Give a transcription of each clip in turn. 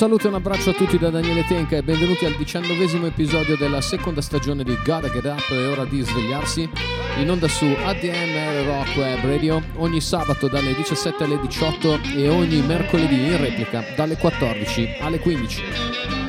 Saluto e un abbraccio a tutti da Daniele Tenca e benvenuti al diciannovesimo episodio della seconda stagione di Gotta Get Up, è ora di svegliarsi, in onda su ADMR Rock Web Radio, ogni sabato dalle 17 alle 18 e ogni mercoledì in replica dalle 14 alle 15.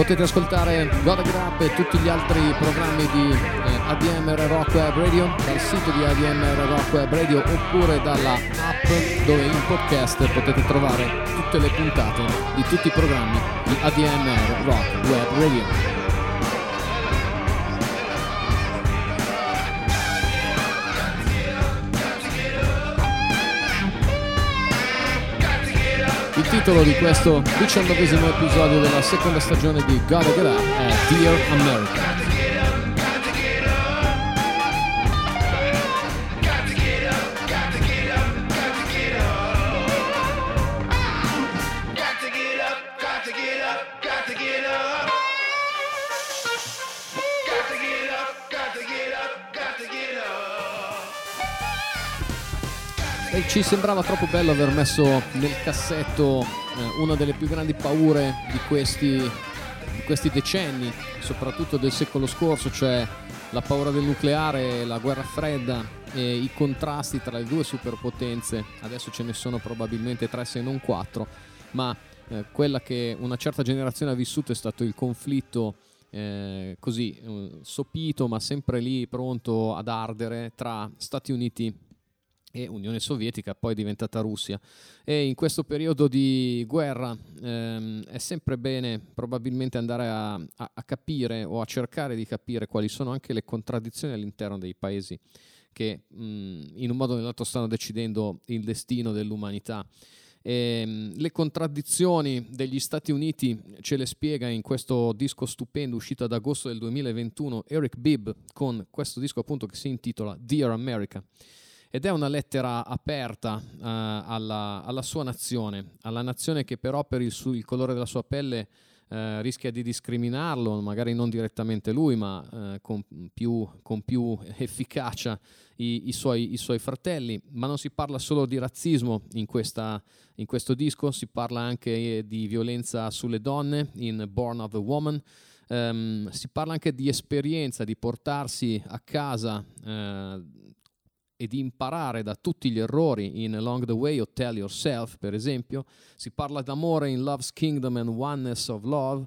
Potete ascoltare Get Up e tutti gli altri programmi di eh, ADMR Rock Web Radio dal sito di ADMR Rock Web Radio oppure dalla app dove in podcast potete trovare tutte le puntate di tutti i programmi di ADMR Rock Web Radio. Titolo di questo diciannovesimo episodio della seconda stagione di Gotta Get Up è Dear America. Ci sembrava troppo bello aver messo nel cassetto eh, una delle più grandi paure di questi, di questi decenni, soprattutto del secolo scorso, cioè la paura del nucleare, la guerra fredda e i contrasti tra le due superpotenze. Adesso ce ne sono probabilmente tre se non quattro, ma eh, quella che una certa generazione ha vissuto è stato il conflitto eh, così eh, sopito ma sempre lì pronto ad ardere tra Stati Uniti e Unione Sovietica, poi diventata Russia. E in questo periodo di guerra ehm, è sempre bene probabilmente andare a, a, a, capire o a cercare di capire quali sono anche le contraddizioni all'interno dei paesi che mh, in un modo o nell'altro stanno decidendo il destino dell'umanità. E, ehm, le contraddizioni degli Stati Uniti ce le spiega in questo disco stupendo uscito ad agosto del 2021 Eric Bibb con questo disco appunto che si intitola Dear America ed è una lettera aperta uh, alla, alla, sua nazione, alla nazione che però per il, su, il colore della sua pelle uh, rischia di discriminarlo, magari non direttamente lui, ma uh, con, più, con, più, efficacia i, i, suoi, i, suoi, fratelli. Ma non si parla solo di razzismo in, questa, in questo disco, si parla anche di violenza sulle donne in Born of a Woman. Um, si parla anche di esperienza, di portarsi a casa e di imparare da tutti gli errori in Along the Way o Tell Yourself, per esempio. Si parla d'amore in Love's Kingdom and Oneness of Love.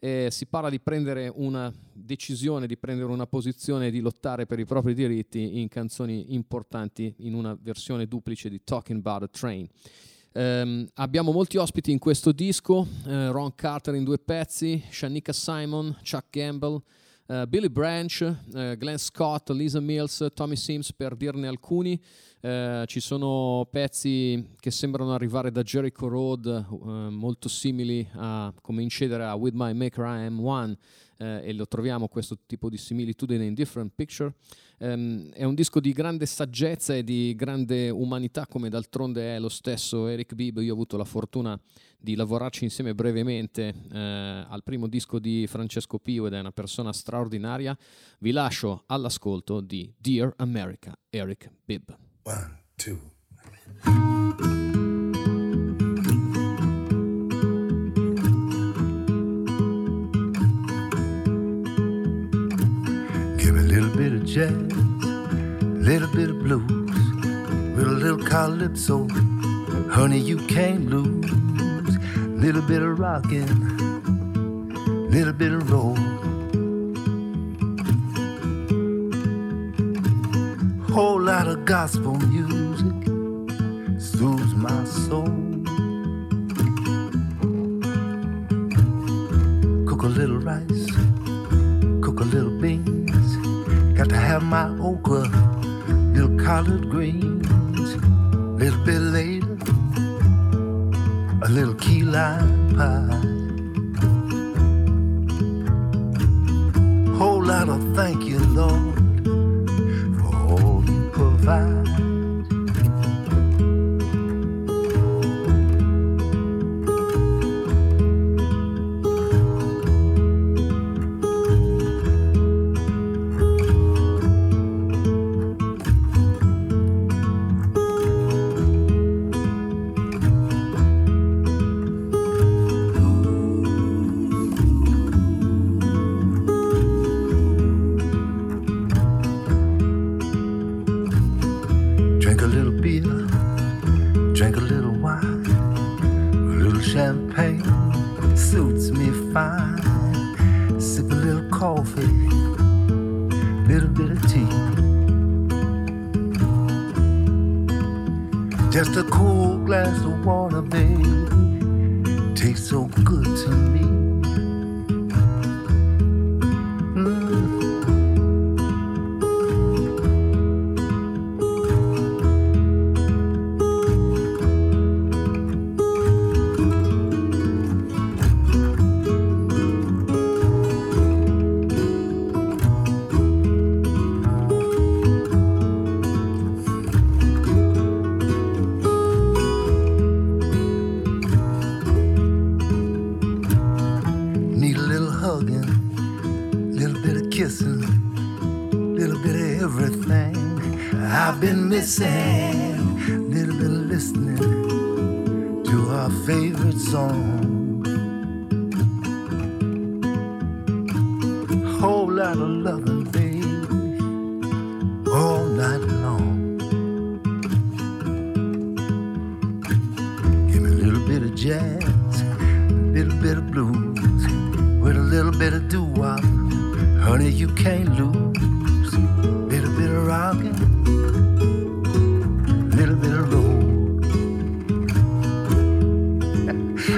Eh, si parla di prendere una decisione, di prendere una posizione, di lottare per i propri diritti in canzoni importanti in una versione duplice di Talking About a Train. Um, abbiamo molti ospiti in questo disco, uh, Ron Carter in due pezzi, Shanika Simon, Chuck Gamble, Uh, Billy Branch, uh, Glenn Scott, Lisa Mills, Tommy Sims per dirne alcuni. Uh, ci sono pezzi che sembrano arrivare da Jericho Road, molto simili a come incedere a With My Maker I Am One, e lo troviamo questo tipo di similitudine in Different Picture. Um, è un disco di grande saggezza e di grande umanità, come d'altronde è lo stesso Eric Bibb. Io ho avuto la fortuna di lavorarci insieme brevemente eh, al primo disco di Francesco Pio ed è una persona straordinaria. Vi lascio all'ascolto di Dear America, Eric Bibb. One, two. Bit of jazz, little bit of blues, with a little calypso. Honey, you can't lose. Little bit of rockin', little bit of roll. Whole lot of gospel music, soothes my soul. Cook a little rice, cook a little beans. Got to have my okra, little collard greens. Little bit later, little key lime pie. Whole lot of thank you, Lord, for all you provide.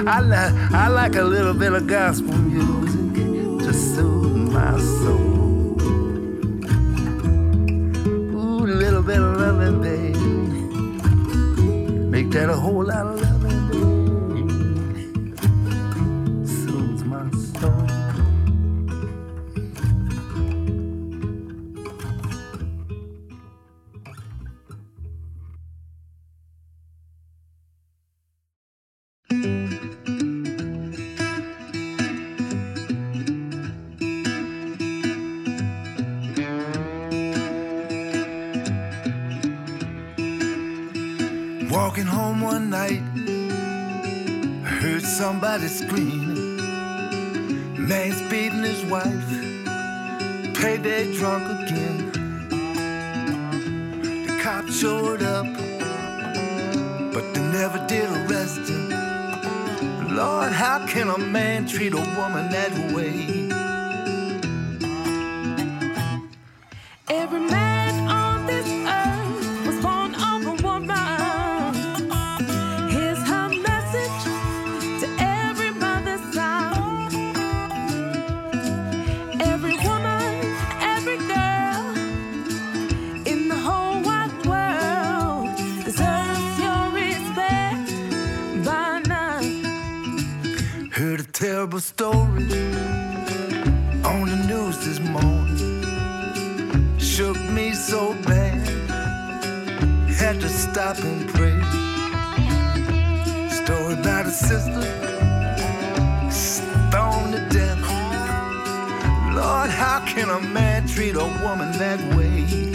I, I like a little bit of gospel music to soothe my soul. Ooh, a little bit of loving, baby. Make that a whole lot of woman that a man treat a woman that way?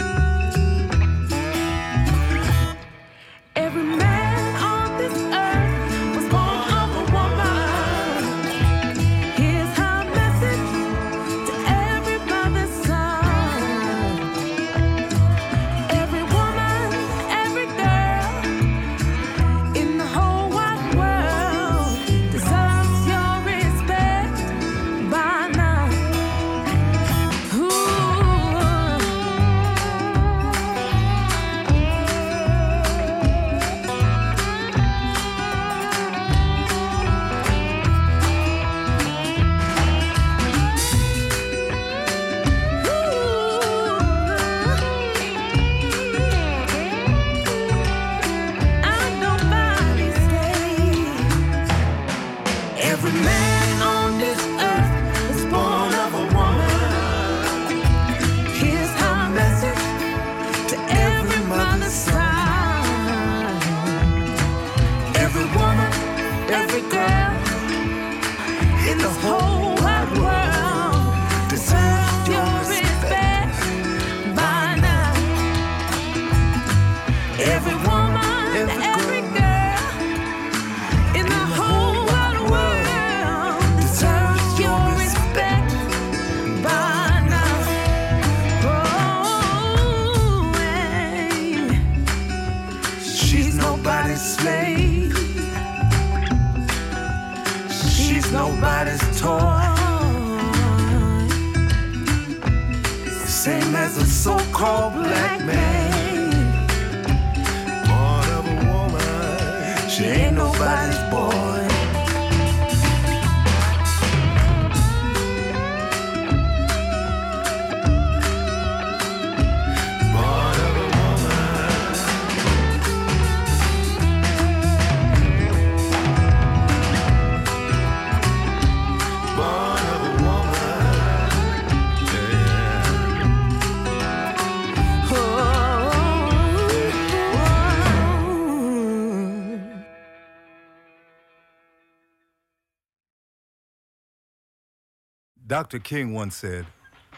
Dr. King once said,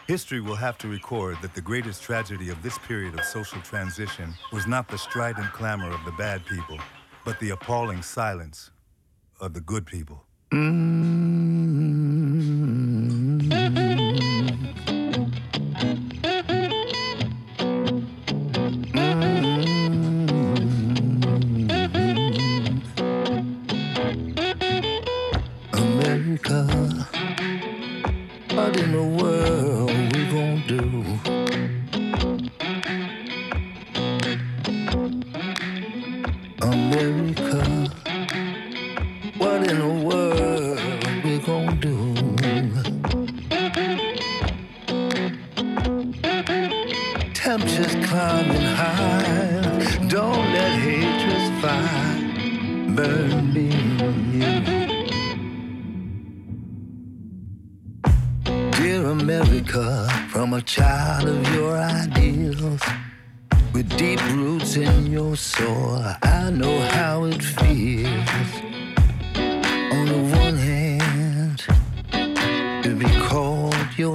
History will have to record that the greatest tragedy of this period of social transition was not the strident clamor of the bad people, but the appalling silence of the good people. in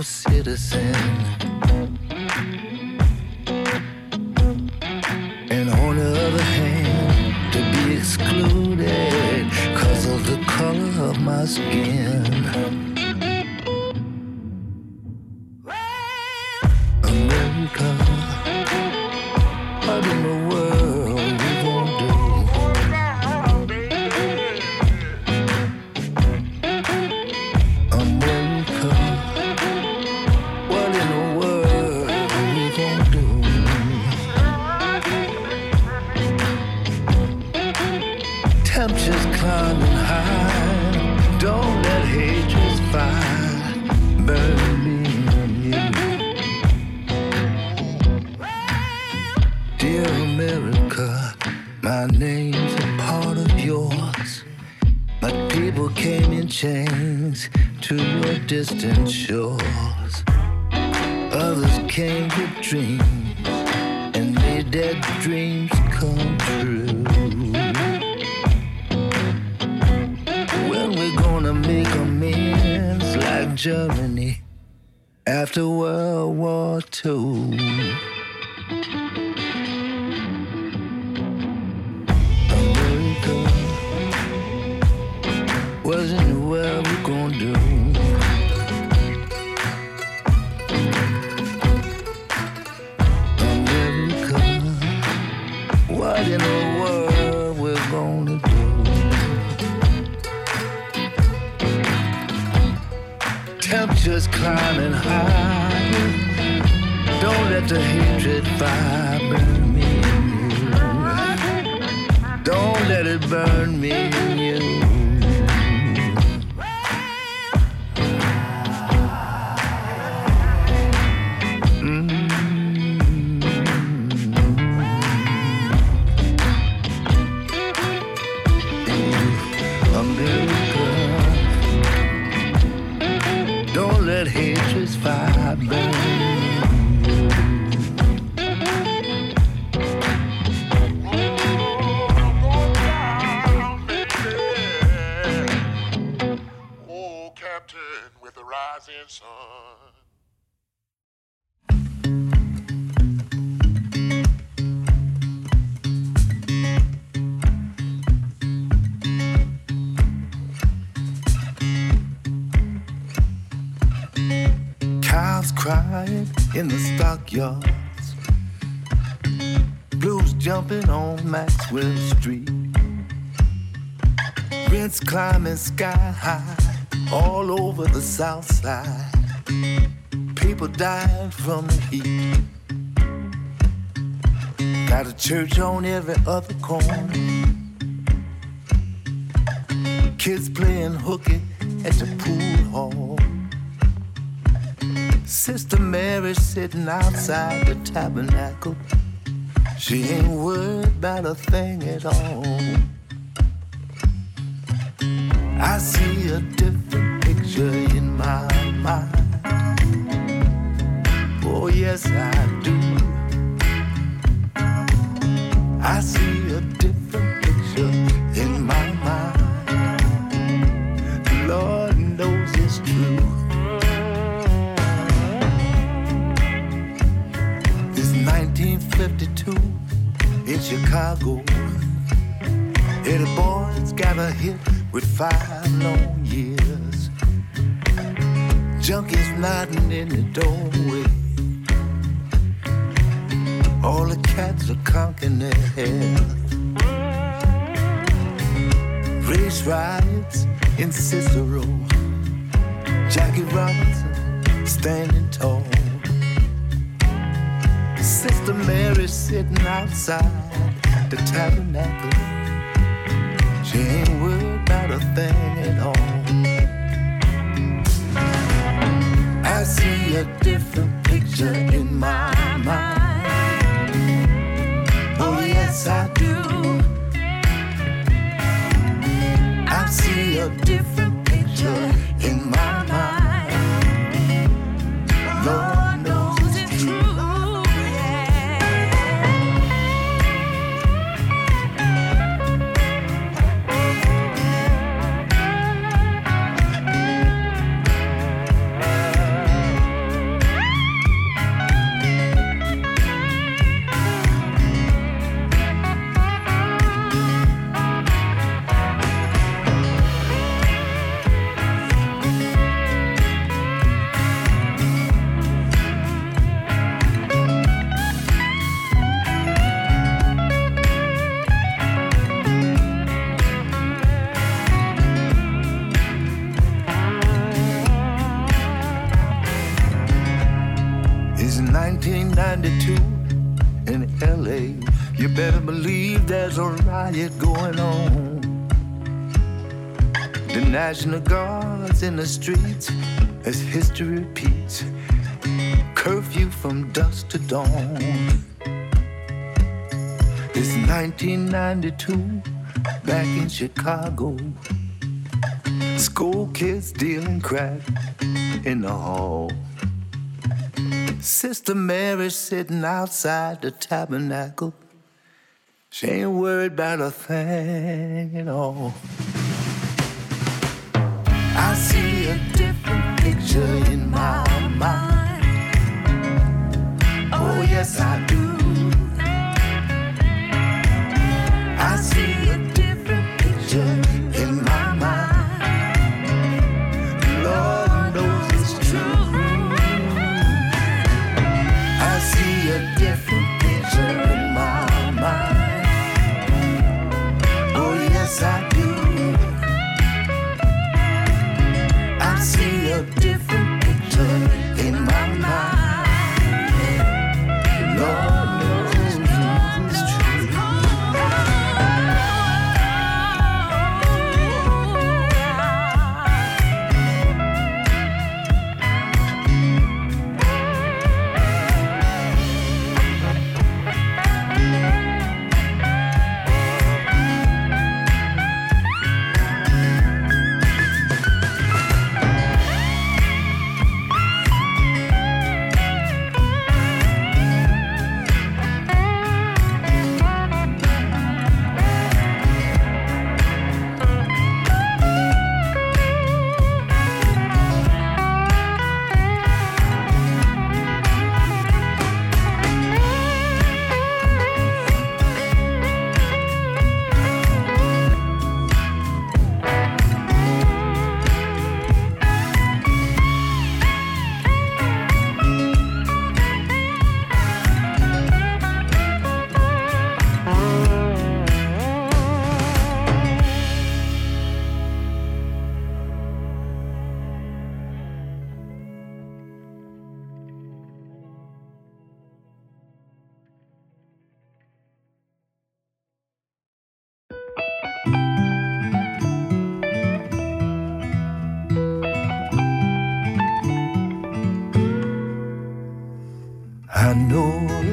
citizen. And on the other hand, to be excluded because of the color of my skin. fire burn me and you. Don't let it burn me and you. Maxwell Street. Rents climbing sky high all over the south side. People dying from the heat. Got a church on every other corner. Kids playing hooky at the pool hall. Sister Mary sitting outside the tabernacle. She ain't worried about a thing at all. I see a different picture in my mind. Oh, yes, I do. I see a different picture in my Chicago. And the boys a hit with five long years. Junkies nodding in the doorway. All the cats are conking their hair. Race riots in Cicero. Jackie Robinson standing tall. Sister Mary sitting outside the tabernacle. She ain't worried about a thing at all. I see a different picture in my mind. Oh, yes, I do. I see a different picture in my 1992 in LA. You better believe there's a riot going on. The National Guard's in the streets as history repeats. Curfew from dusk to dawn. It's 1992 back in Chicago. School kids dealing crack in the hall. Sister Mary sitting outside the tabernacle. She ain't worried about a thing at all. I see a different picture in my mind. Oh, yes, I do.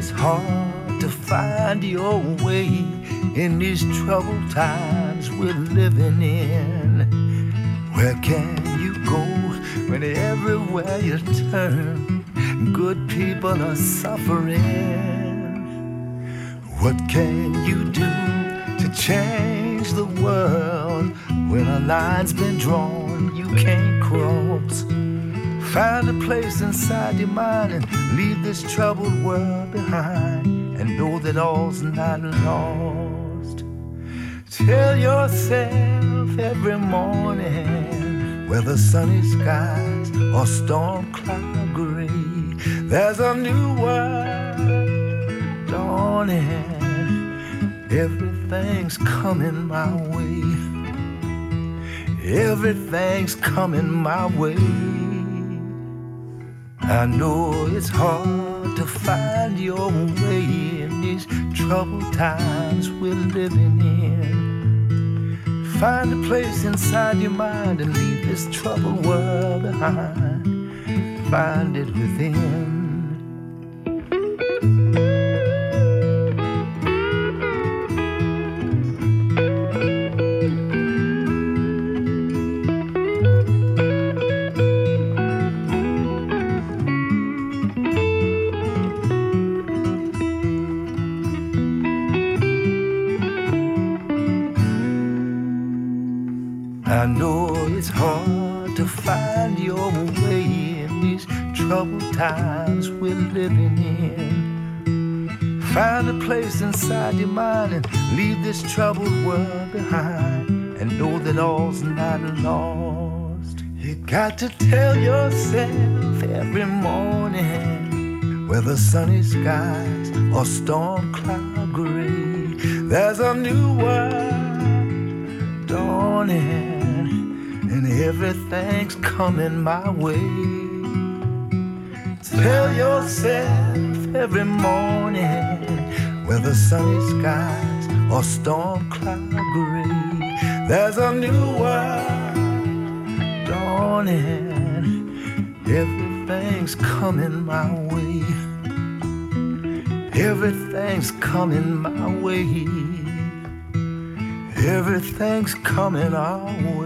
It's hard to find your way in these troubled times we're living in. Where can you go when everywhere you turn, good people are suffering? What can you do to change the world when a line's been drawn you can't cross? Find a place inside your mind and leave this troubled world behind and know that all's not lost. Tell yourself every morning whether sunny skies or storm cloud gray, there's a new world dawning. Everything's coming my way. Everything's coming my way. I know it's hard to find your way in these troubled times we're living in. Find a place inside your mind and leave this troubled world behind. Find it within. Skies or storm cloud gray. There's a new world dawning, and everything's coming my way. Tell yourself every morning whether sunny skies or storm cloud gray. There's a new world dawning. Everything's coming my way. Everything's coming my way. Everything's coming our way.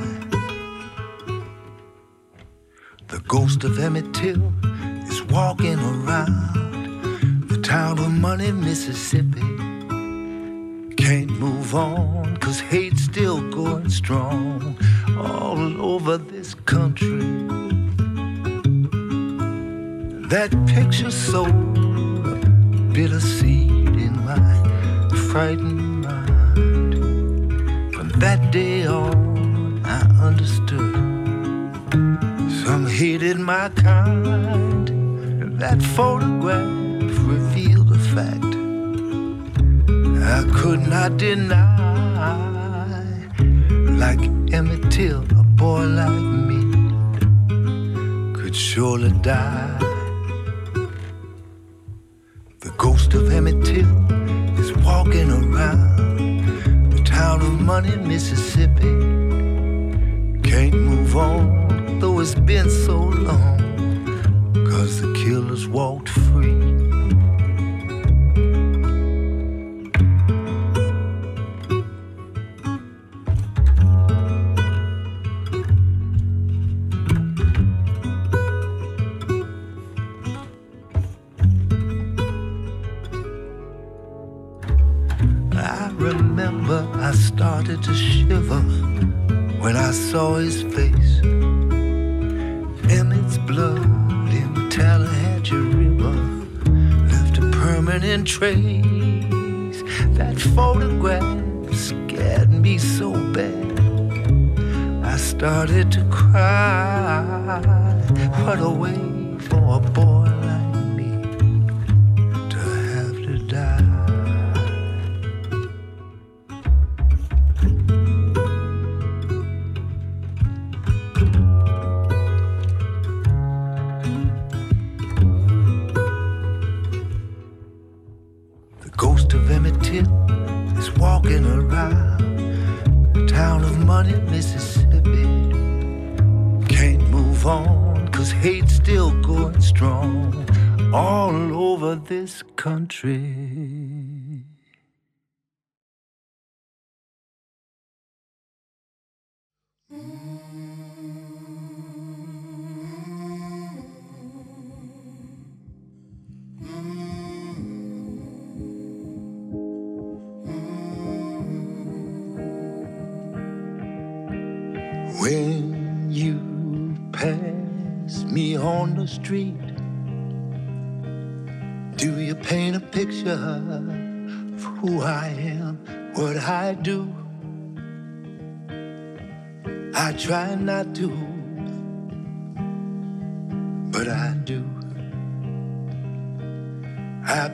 ghost of Emmett Till is walking around the town of Money, Mississippi. Can't move on, cause hate's still going strong all over this country. That picture sowed a bitter seed in my frightened mind. From that day on, hated my kind. That photograph revealed a fact I could not deny. Like Emmett Till, a boy like me could surely die. to shiver when I saw his face. Emmett's blood in the Tallahatchie River left a permanent trace. That photograph scared me so bad. I started to cry. What a way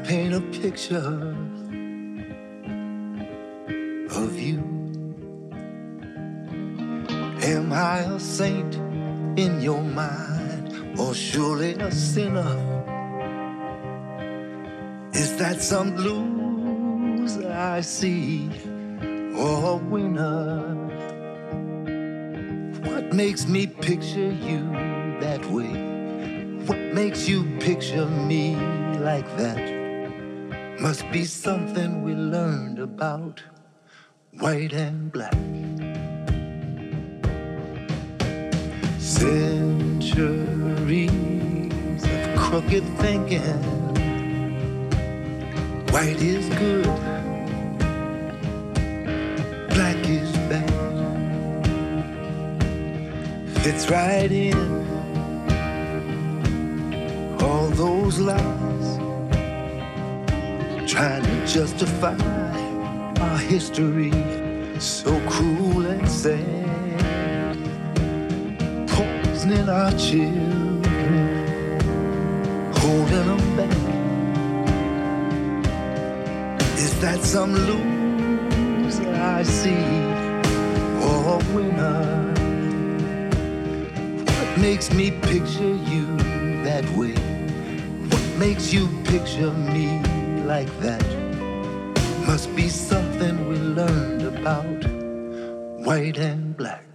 paint a picture of you. Am I a saint in your mind, or surely a sinner? Is that some blues I see, or a winner? What makes me picture you that way? What makes you picture me like that? Must be something we learned about white and black. Centuries of crooked thinking. White is good, black is bad. Fits right in all those lies, trying to justify our history so cruel and sad poisoning our children, holding them back. Is that some loser I see, or a winner? What makes me picture you that way? What makes you picture me like that? Must be something we learned about white and black.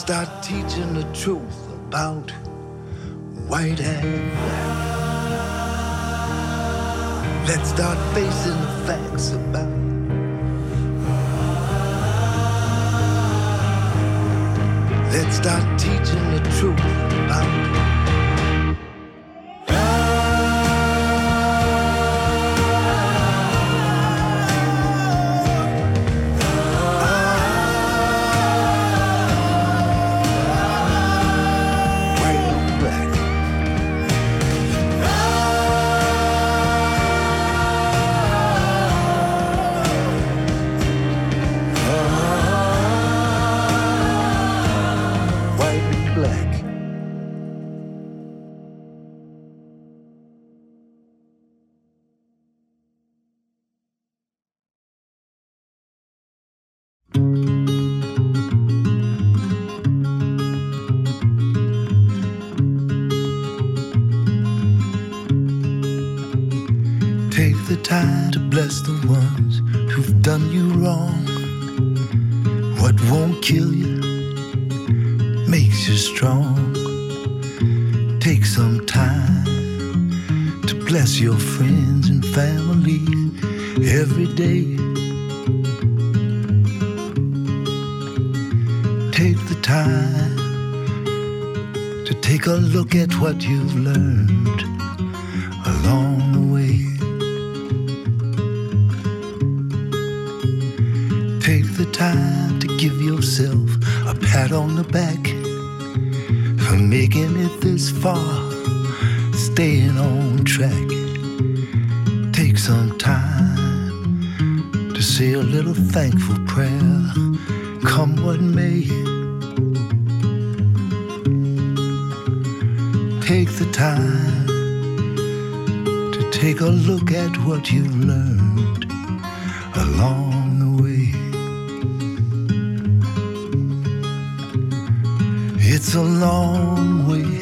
Start teaching the truth about white and black. Let's start facing the facts about Let's start teaching the truth about day. Take the time to take a look at what you've learned what you've learned along the way. It's a long way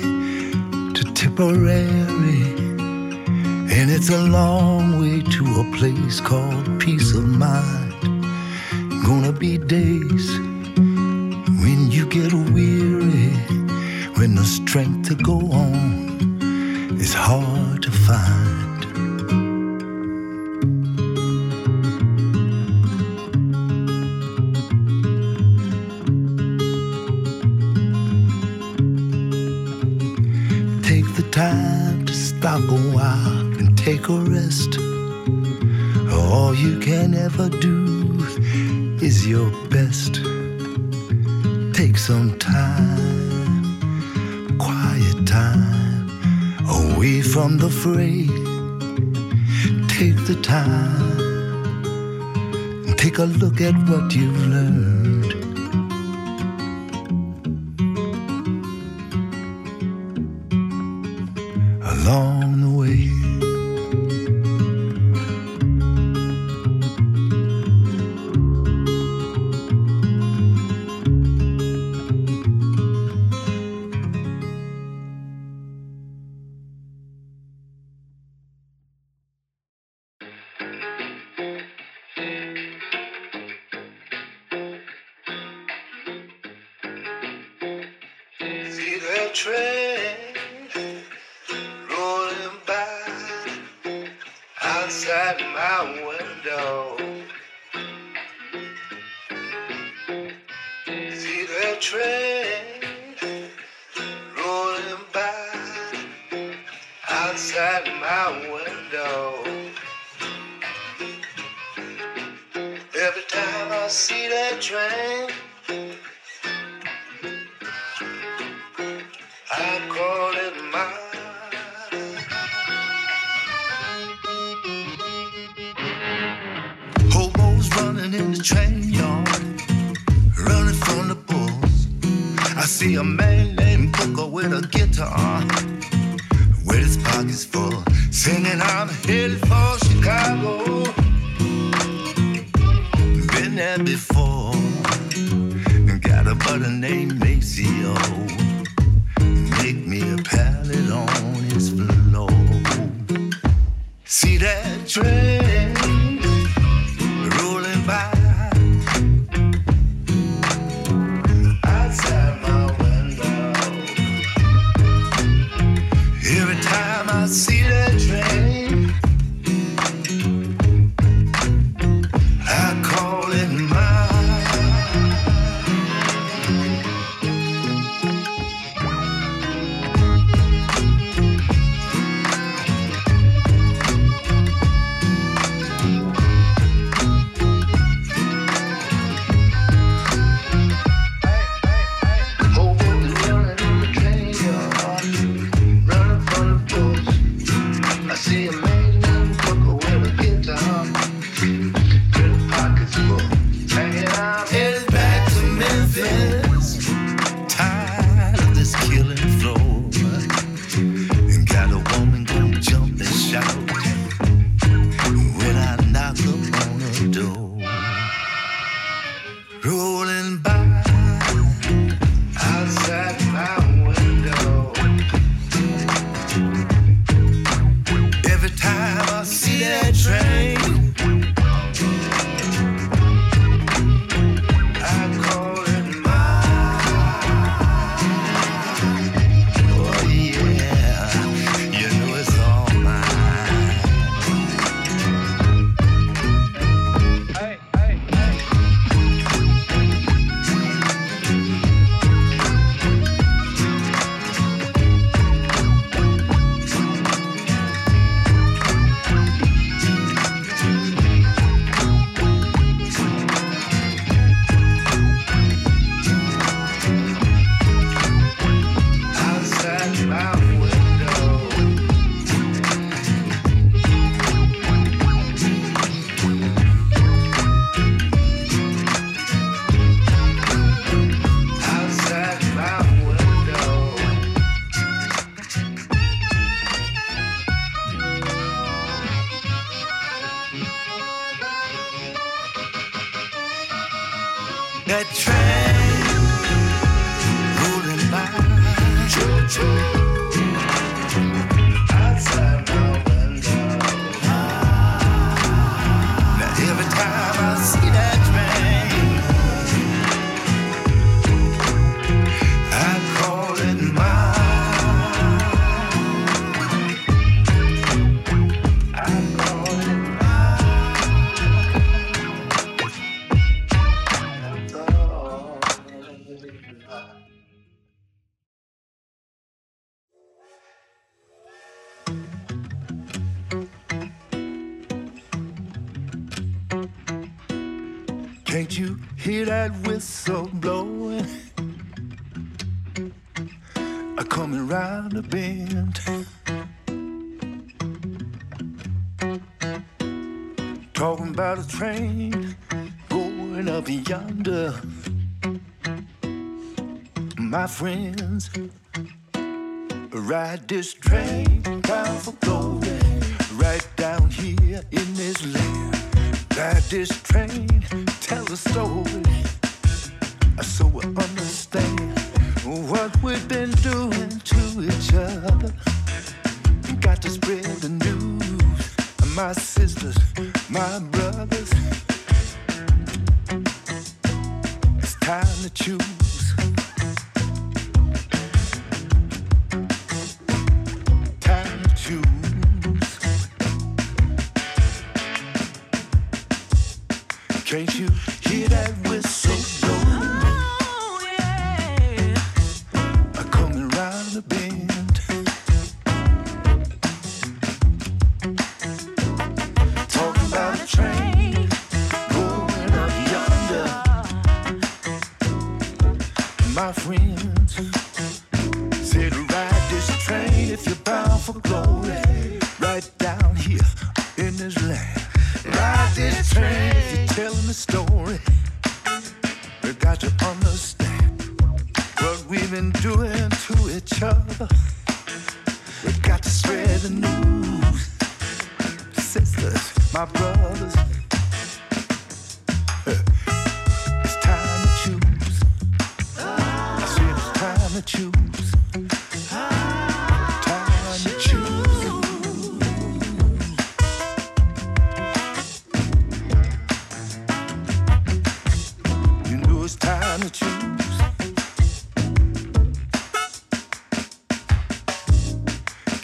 to Tipperary, and it's a long way to a place called peace of mind. Gonna be days when you get weary, when the strength to go on is hard to find. Rest. All you can ever do is your best. Take some time, quiet time, away from the fray. Take the time take a look at what you've learned. Running from the bulls. I see a man named Booker with a guitar, with his pockets full, singing I'm headed for Chicago. Been there before, got a brother named Maceo make me a pallet on his floor. See that train corner of yonder, my friends, ride this train bound for Golden, right down here in this land. Ride this train, tell a story, so we understand what we've been doing to each other. Got to spread the news, my sisters, my brothers. time to choose.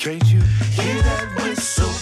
Trade you. Hear that whistle.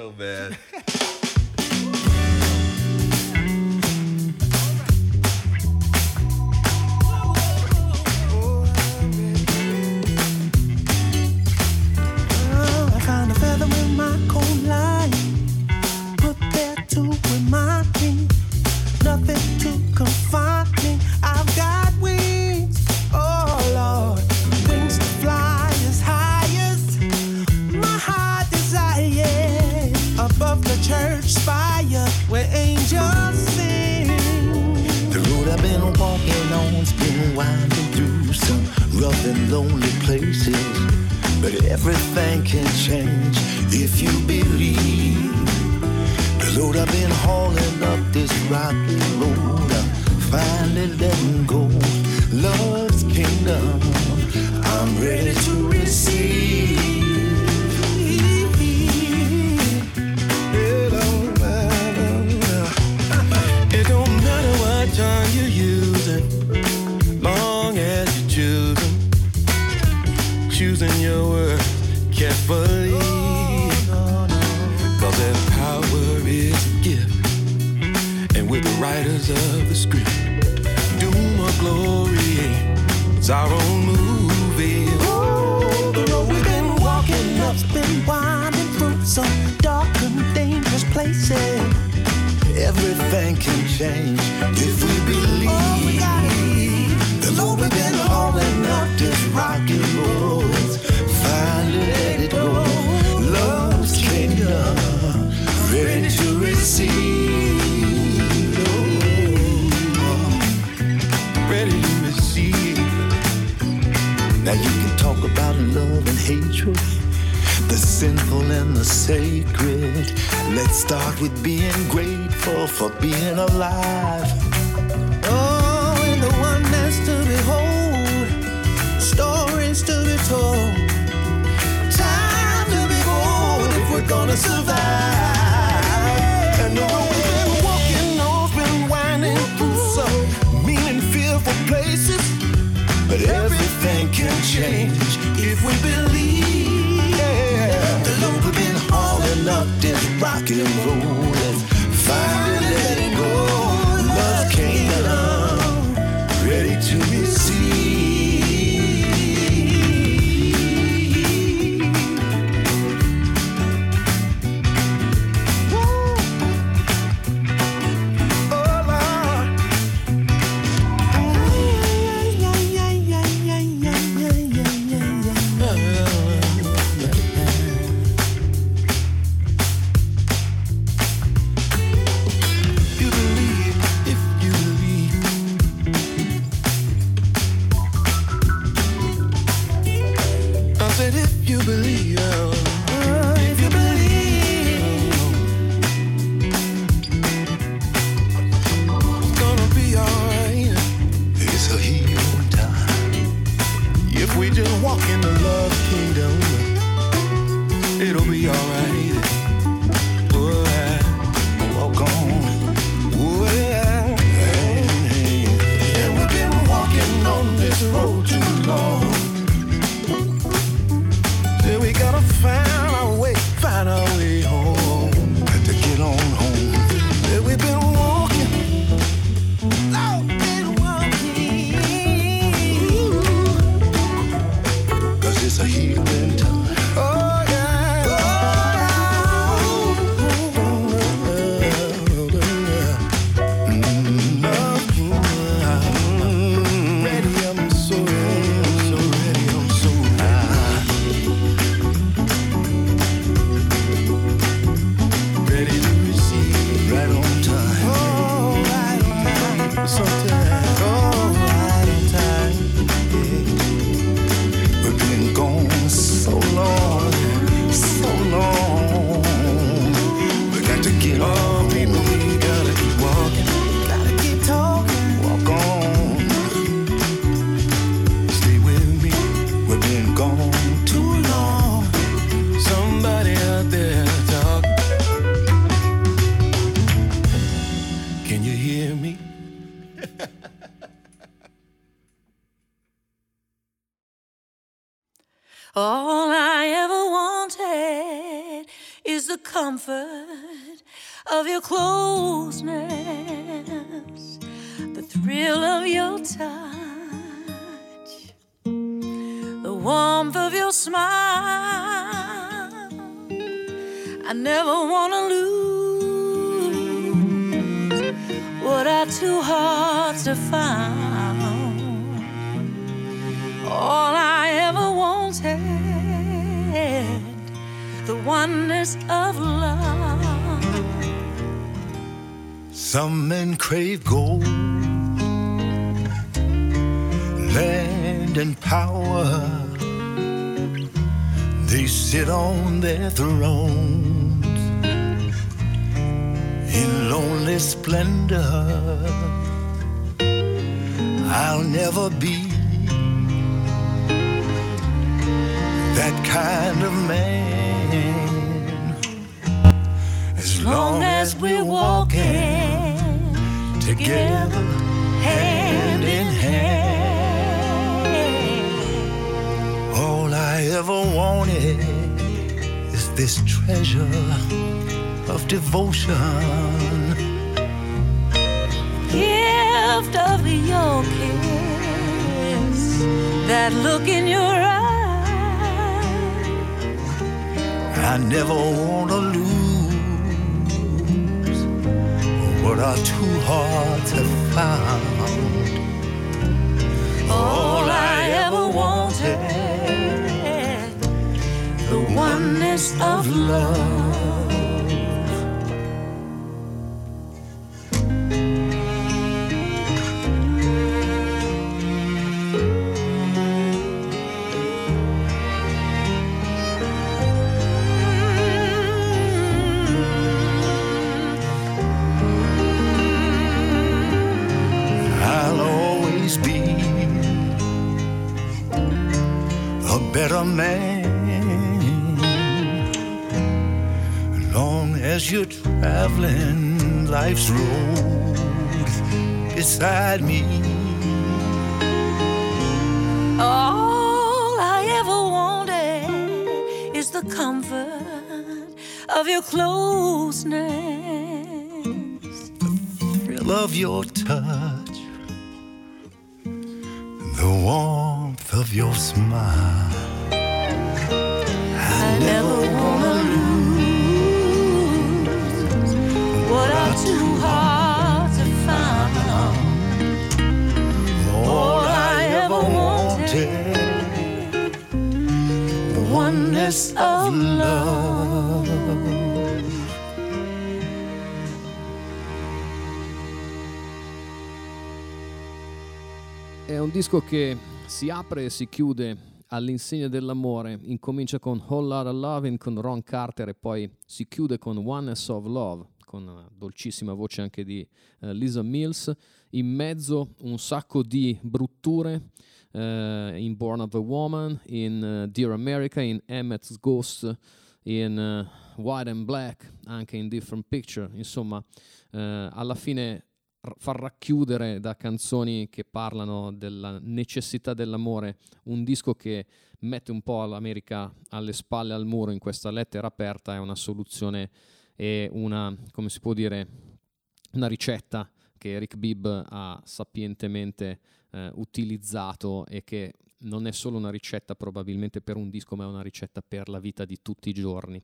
show, man. Now you can talk about love and hatred, the sinful and the sacred. Let's start with being grateful for being alive. Oh, and the oneness to behold, stories to be told. Time to be bold if we're gonna survive. And the change if we believe. Yeah. The longer been hauling up is rock and roll. Power. They sit on their thrones in lonely splendor. I'll never be that kind of man. As long as we're walking together, hand in hand. Ever wanted is this treasure of devotion. Gift of your kiss, that look in your eyes. I never want to lose what our two hearts have found. All I ever wanted, oneness of love. Traveling life's road beside me. All I ever wanted is the comfort of your closeness. The thrill of your touch, the warmth of your smile. I never oneness of love. È un disco che si apre e si chiude all'insegna dell'amore. Incomincia con Whole Lotta Lovin' con Ron Carter e poi si chiude con Oneness of Love con una dolcissima voce anche di eh, Lisa Mills. In mezzo un sacco di brutture in Born of a Woman, in eh, Dear America, in Emmett's Ghost, in eh, White and Black, anche in Different Picture. Insomma, eh, alla fine far racchiudere da canzoni che parlano della necessità dell'amore un disco che mette un po' l'America alle spalle al muro in questa lettera aperta è una soluzione e una, come si può dire, una ricetta che Eric Bibb ha sapientemente eh, utilizzato e che non è solo una ricetta probabilmente per un disco, ma è una ricetta per la vita di tutti i giorni.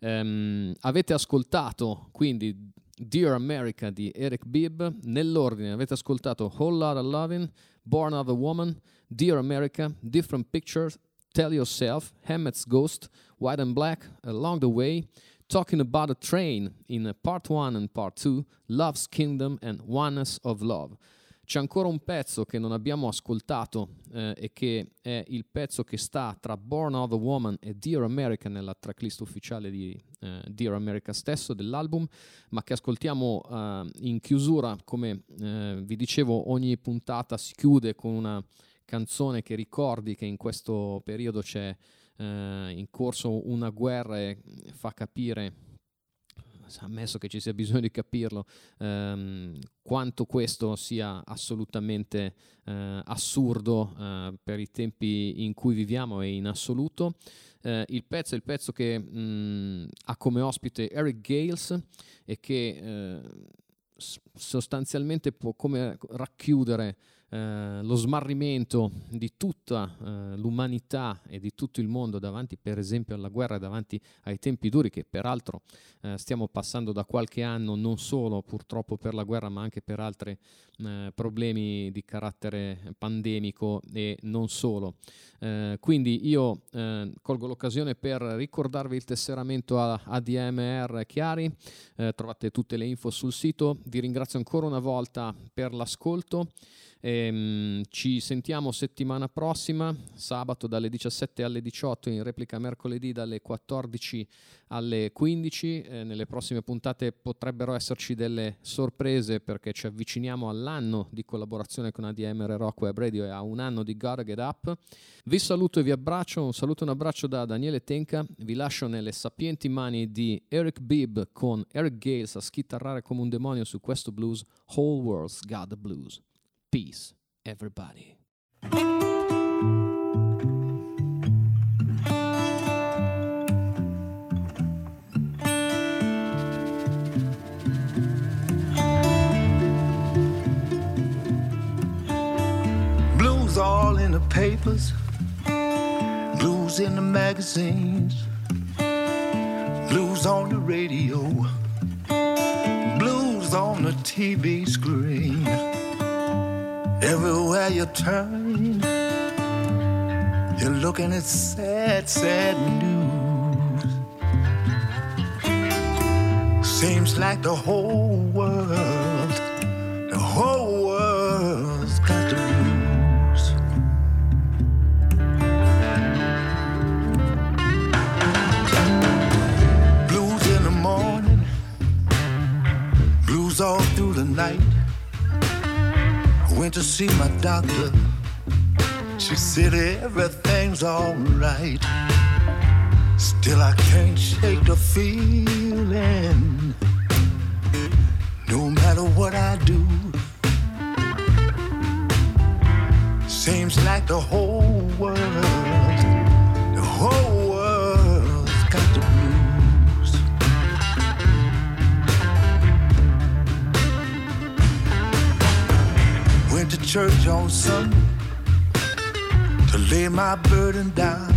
Ehm, avete ascoltato quindi Dear America di Eric Bibb, nell'ordine avete ascoltato Whole Lotta Lovin', Born of a Woman, Dear America, Different Pictures, Tell Yourself, Hammett's Ghost, White and Black, Along the Way, Talking About a Train in Part 1 and Part 2, Love's Kingdom and Oneness of Love. C'è ancora un pezzo che non abbiamo ascoltato eh, e che è il pezzo che sta tra Born of a Woman e Dear America nella tracklist ufficiale di eh, Dear America stesso dell'album, ma che ascoltiamo eh, in chiusura, come eh, vi dicevo, ogni puntata si chiude con una canzone che ricordi che in questo periodo c'è eh, in corso una guerra e fa capire ammesso che ci sia bisogno di capirlo, ehm, quanto questo sia assolutamente eh, assurdo eh, per i tempi in cui viviamo e in assoluto. Eh, il pezzo è il pezzo che mh, ha come ospite Eric Gales e che eh, sostanzialmente può come racchiudere eh, lo smarrimento di tutta eh, l'umanità e di tutto il mondo davanti per esempio alla guerra, davanti ai tempi duri che peraltro eh, stiamo passando da qualche anno non solo purtroppo per la guerra ma anche per altri eh, problemi di carattere pandemico e non solo. Eh, quindi io colgo l'occasione per ricordarvi il tesseramento a ADMR Chiari, trovate tutte le info sul sito, vi ringrazio ancora una volta per l'ascolto. Ehm, ci sentiamo settimana prossima, sabato dalle 17 alle 18, in replica mercoledì dalle 14 alle 15. Eh, nelle prossime puntate potrebbero esserci delle sorprese perché ci avviciniamo all'anno di collaborazione con ADMR Rock Web Radio e a un anno di Gotta Get Up. Vi saluto e vi abbraccio, un saluto e un abbraccio da Daniele Tenca, vi lascio nelle sapienti mani di Eric Bibb con Eric Gales a schitarrare come un demonio su questo blues, Whole World's Got the Blues. Peace, everybody. Blues all in the papers, blues in the magazines, blues on the radio, blues on the TV screen. Everywhere you turn, you're looking at sad, sad news. Seems like the whole world, see my doctor. She said everything's alright. Still, I can't shake the feeling. No matter what I do, seems like the whole world, church on Sunday to lay my burden down.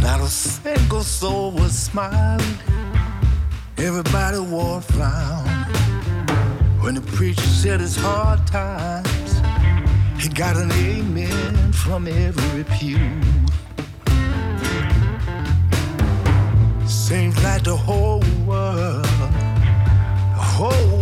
Not a single soul was smiling. Everybody wore a frown. When the preacher said it's hard times, he got an amen from every pew. Seems like the whole world, the whole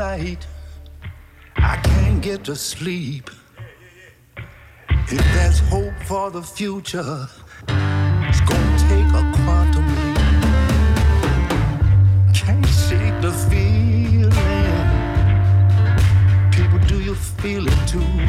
night. I can't get to sleep. If there's hope for the future, it's gonna take a quantum leap. Can't shake the feeling. People, do you feel it too?